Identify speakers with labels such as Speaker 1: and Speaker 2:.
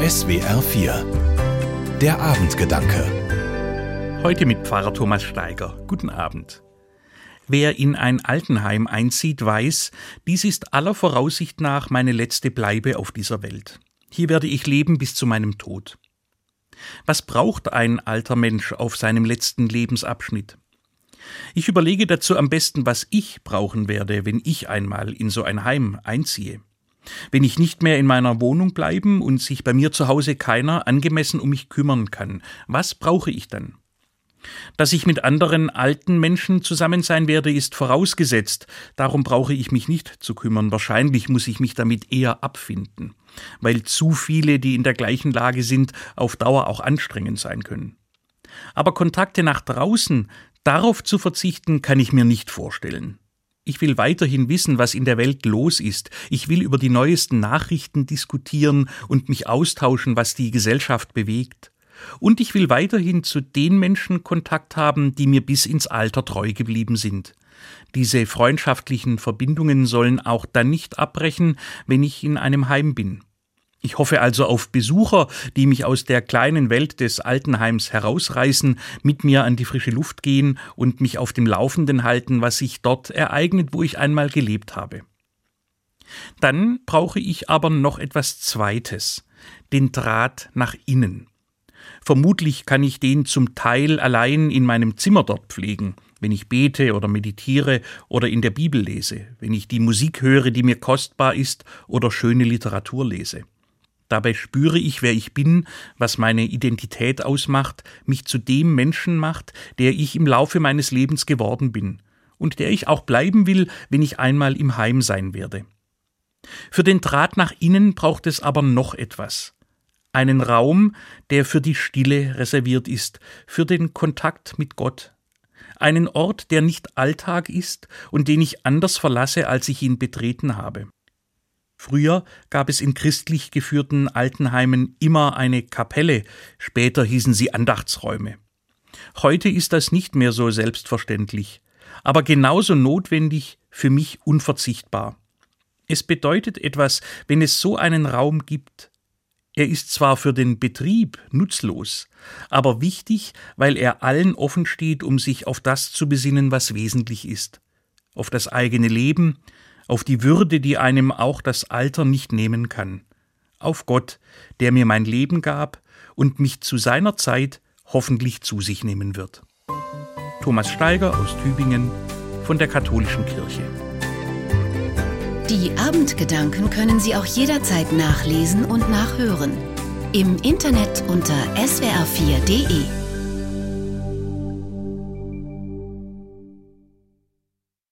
Speaker 1: SWR 4 Der Abendgedanke
Speaker 2: Heute mit Pfarrer Thomas Steiger. Guten Abend. Wer in ein Altenheim einzieht, weiß, dies ist aller Voraussicht nach meine letzte Bleibe auf dieser Welt. Hier werde ich leben bis zu meinem Tod. Was braucht ein alter Mensch auf seinem letzten Lebensabschnitt? Ich überlege dazu am besten, was ich brauchen werde, wenn ich einmal in so ein Heim einziehe. Wenn ich nicht mehr in meiner Wohnung bleiben und sich bei mir zu Hause keiner angemessen um mich kümmern kann, was brauche ich dann? Dass ich mit anderen alten Menschen zusammen sein werde, ist vorausgesetzt. Darum brauche ich mich nicht zu kümmern. Wahrscheinlich muss ich mich damit eher abfinden, weil zu viele, die in der gleichen Lage sind, auf Dauer auch anstrengend sein können. Aber Kontakte nach draußen, darauf zu verzichten, kann ich mir nicht vorstellen. Ich will weiterhin wissen, was in der Welt los ist. Ich will über die neuesten Nachrichten diskutieren und mich austauschen, was die Gesellschaft bewegt. Und ich will weiterhin zu den Menschen Kontakt haben, die mir bis ins Alter treu geblieben sind. Diese freundschaftlichen Verbindungen sollen auch dann nicht abbrechen, wenn ich in einem Heim bin. Ich hoffe also auf Besucher, die mich aus der kleinen Welt des Altenheims herausreißen, mit mir an die frische Luft gehen und mich auf dem Laufenden halten, was sich dort ereignet, wo ich einmal gelebt habe. Dann brauche ich aber noch etwas Zweites, den Draht nach innen. Vermutlich kann ich den zum Teil allein in meinem Zimmer dort pflegen, wenn ich bete oder meditiere oder in der Bibel lese, wenn ich die Musik höre, die mir kostbar ist oder schöne Literatur lese. Dabei spüre ich, wer ich bin, was meine Identität ausmacht, mich zu dem Menschen macht, der ich im Laufe meines Lebens geworden bin und der ich auch bleiben will, wenn ich einmal im Heim sein werde. Für den Draht nach innen braucht es aber noch etwas. Einen Raum, der für die Stille reserviert ist, für den Kontakt mit Gott. Einen Ort, der nicht Alltag ist und den ich anders verlasse, als ich ihn betreten habe. Früher gab es in christlich geführten Altenheimen immer eine Kapelle, später hießen sie Andachtsräume. Heute ist das nicht mehr so selbstverständlich, aber genauso notwendig, für mich unverzichtbar. Es bedeutet etwas, wenn es so einen Raum gibt. Er ist zwar für den Betrieb nutzlos, aber wichtig, weil er allen offen steht, um sich auf das zu besinnen, was wesentlich ist, auf das eigene Leben, auf die Würde, die einem auch das Alter nicht nehmen kann, auf Gott, der mir mein Leben gab und mich zu seiner Zeit hoffentlich zu sich nehmen wird. Thomas Steiger aus Tübingen von der Katholischen Kirche.
Speaker 3: Die Abendgedanken können Sie auch jederzeit nachlesen und nachhören. Im Internet unter swr4.de.